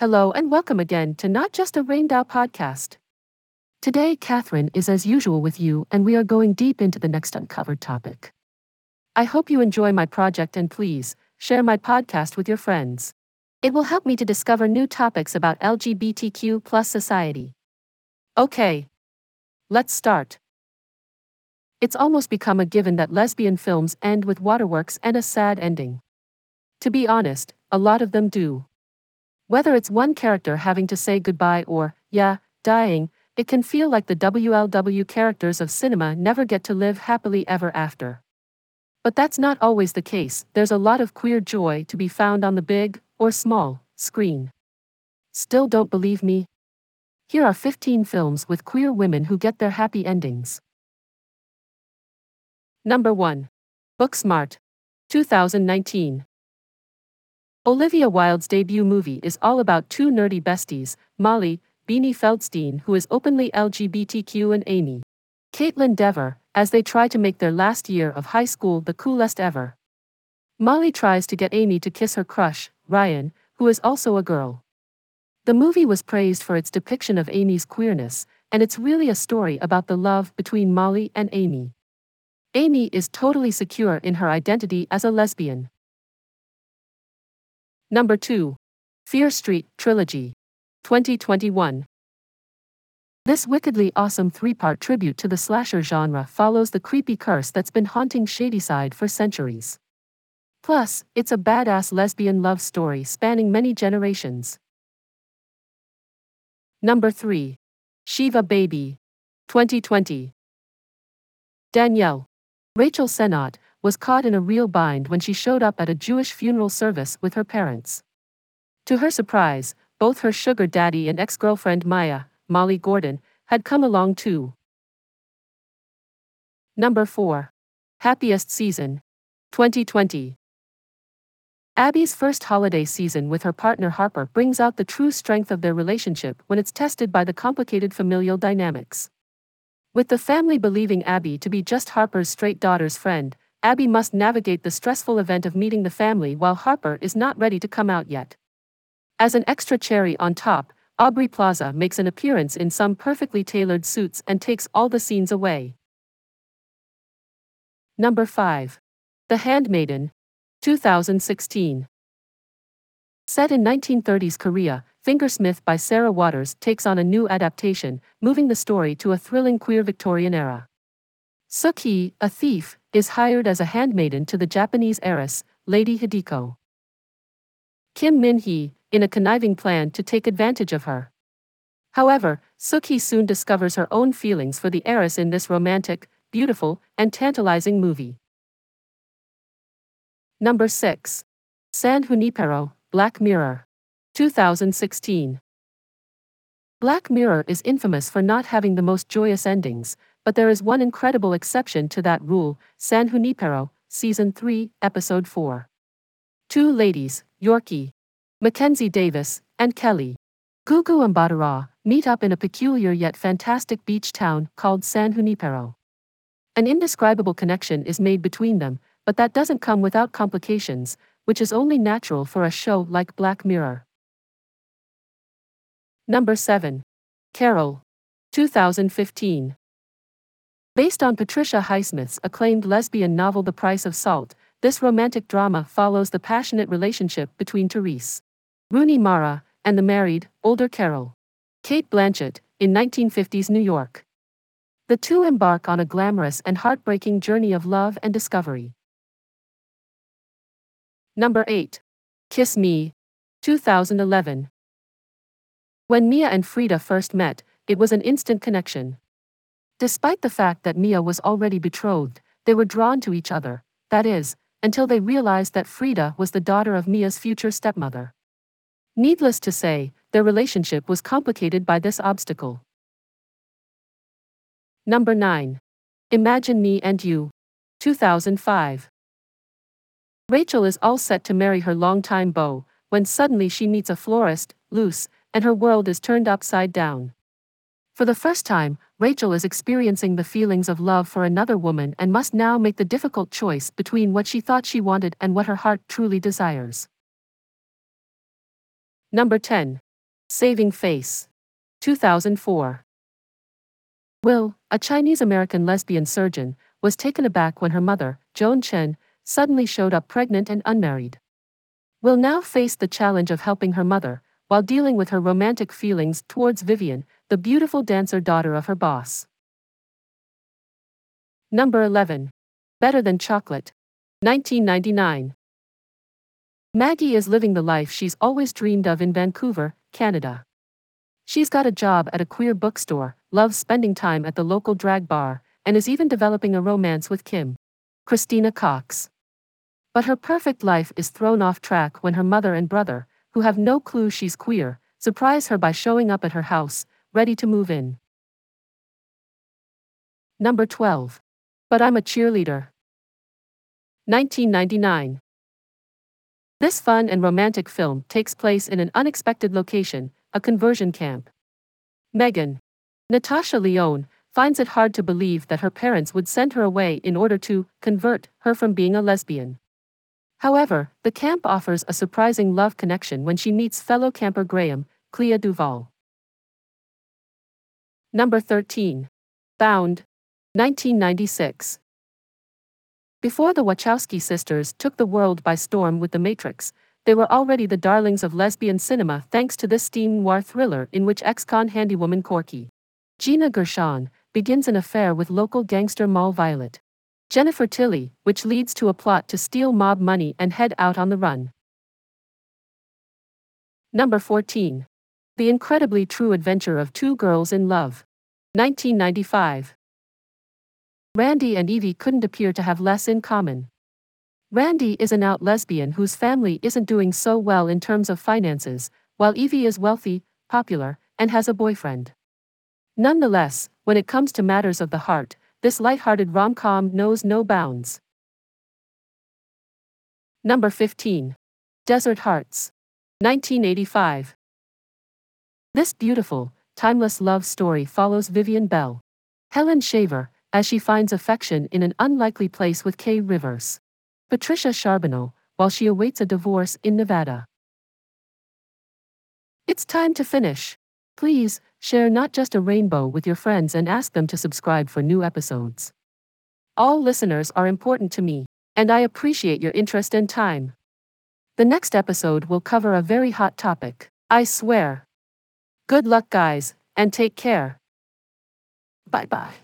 Hello and welcome again to Not Just a Rainbow podcast. Today, Catherine is as usual with you, and we are going deep into the next uncovered topic. I hope you enjoy my project and please share my podcast with your friends. It will help me to discover new topics about LGBTQ plus society. Okay, let's start. It's almost become a given that lesbian films end with waterworks and a sad ending. To be honest, a lot of them do. Whether it's one character having to say goodbye or, yeah, dying, it can feel like the WLW characters of cinema never get to live happily ever after. But that's not always the case, there's a lot of queer joy to be found on the big, or small, screen. Still don't believe me? Here are 15 films with queer women who get their happy endings. Number 1. Booksmart. 2019. Olivia Wilde's debut movie is all about two nerdy besties, Molly, Beanie Feldstein, who is openly LGBTQ, and Amy, Kaitlyn Dever, as they try to make their last year of high school the coolest ever. Molly tries to get Amy to kiss her crush, Ryan, who is also a girl. The movie was praised for its depiction of Amy's queerness, and it's really a story about the love between Molly and Amy. Amy is totally secure in her identity as a lesbian. Number 2. Fear Street Trilogy. 2021. This wickedly awesome three part tribute to the slasher genre follows the creepy curse that's been haunting Shadyside for centuries. Plus, it's a badass lesbian love story spanning many generations. Number 3. Shiva Baby. 2020. Danielle. Rachel Sennott, was caught in a real bind when she showed up at a Jewish funeral service with her parents. To her surprise, both her sugar daddy and ex girlfriend Maya, Molly Gordon, had come along too. Number 4. Happiest Season 2020. Abby's first holiday season with her partner Harper brings out the true strength of their relationship when it's tested by the complicated familial dynamics. With the family believing Abby to be just Harper's straight daughter's friend, Abby must navigate the stressful event of meeting the family while Harper is not ready to come out yet. As an extra cherry on top, Aubrey Plaza makes an appearance in some perfectly tailored suits and takes all the scenes away. Number 5. The Handmaiden, 2016. Set in 1930s Korea, Fingersmith by Sarah Waters takes on a new adaptation, moving the story to a thrilling queer Victorian era. Suki, a thief, is hired as a handmaiden to the Japanese heiress, Lady Hideko. Kim Min Hee, in a conniving plan to take advantage of her. However, Suki soon discovers her own feelings for the heiress in this romantic, beautiful, and tantalizing movie. Number 6. San Junipero, Black Mirror. 2016. Black Mirror is infamous for not having the most joyous endings, but there is one incredible exception to that rule San Junipero, Season 3, Episode 4. Two ladies, Yorkie, Mackenzie Davis, and Kelly, Gugu and meet up in a peculiar yet fantastic beach town called San Junipero. An indescribable connection is made between them, but that doesn't come without complications, which is only natural for a show like Black Mirror. Number 7. Carol. 2015. Based on Patricia Highsmith's acclaimed lesbian novel The Price of Salt, this romantic drama follows the passionate relationship between Therese, Rooney Mara, and the married, older Carol, Cate Blanchett, in 1950s New York. The two embark on a glamorous and heartbreaking journey of love and discovery. Number 8. Kiss Me. 2011. When Mia and Frida first met, it was an instant connection. Despite the fact that Mia was already betrothed, they were drawn to each other, that is, until they realized that Frida was the daughter of Mia's future stepmother. Needless to say, their relationship was complicated by this obstacle. Number 9. Imagine Me and You. 2005. Rachel is all set to marry her longtime beau, when suddenly she meets a florist, Luce, and her world is turned upside down. For the first time, Rachel is experiencing the feelings of love for another woman and must now make the difficult choice between what she thought she wanted and what her heart truly desires. Number 10. Saving Face. 2004. Will, a Chinese American lesbian surgeon, was taken aback when her mother, Joan Chen, suddenly showed up pregnant and unmarried. Will now face the challenge of helping her mother, while dealing with her romantic feelings towards Vivian, the beautiful dancer daughter of her boss. Number 11. Better Than Chocolate. 1999. Maggie is living the life she's always dreamed of in Vancouver, Canada. She's got a job at a queer bookstore, loves spending time at the local drag bar, and is even developing a romance with Kim. Christina Cox. But her perfect life is thrown off track when her mother and brother, who have no clue she's queer, surprise her by showing up at her house, ready to move in. Number 12. But I'm a cheerleader. 1999. This fun and romantic film takes place in an unexpected location, a conversion camp. Megan, Natasha Lyonne, finds it hard to believe that her parents would send her away in order to convert her from being a lesbian. However, the camp offers a surprising love connection when she meets fellow camper Graham, Clea Duvall. Number 13. Bound. 1996. Before the Wachowski sisters took the world by storm with The Matrix, they were already the darlings of lesbian cinema thanks to this steam noir thriller in which ex-con handywoman Corky, Gina Gershon, begins an affair with local gangster Moll Violet. Jennifer Tilly, which leads to a plot to steal mob money and head out on the run. Number 14. The Incredibly True Adventure of Two Girls in Love. 1995. Randy and Evie couldn't appear to have less in common. Randy is an out lesbian whose family isn't doing so well in terms of finances, while Evie is wealthy, popular, and has a boyfriend. Nonetheless, when it comes to matters of the heart, this light-hearted rom-com knows no bounds. Number 15. Desert Hearts. 1985. This beautiful, timeless love story follows Vivian Bell, Helen Shaver, as she finds affection in an unlikely place with Kay Rivers, Patricia Charbonneau, while she awaits a divorce in Nevada. It's time to finish. Please, share not just a rainbow with your friends and ask them to subscribe for new episodes. All listeners are important to me, and I appreciate your interest and time. The next episode will cover a very hot topic, I swear. Good luck, guys, and take care. Bye bye.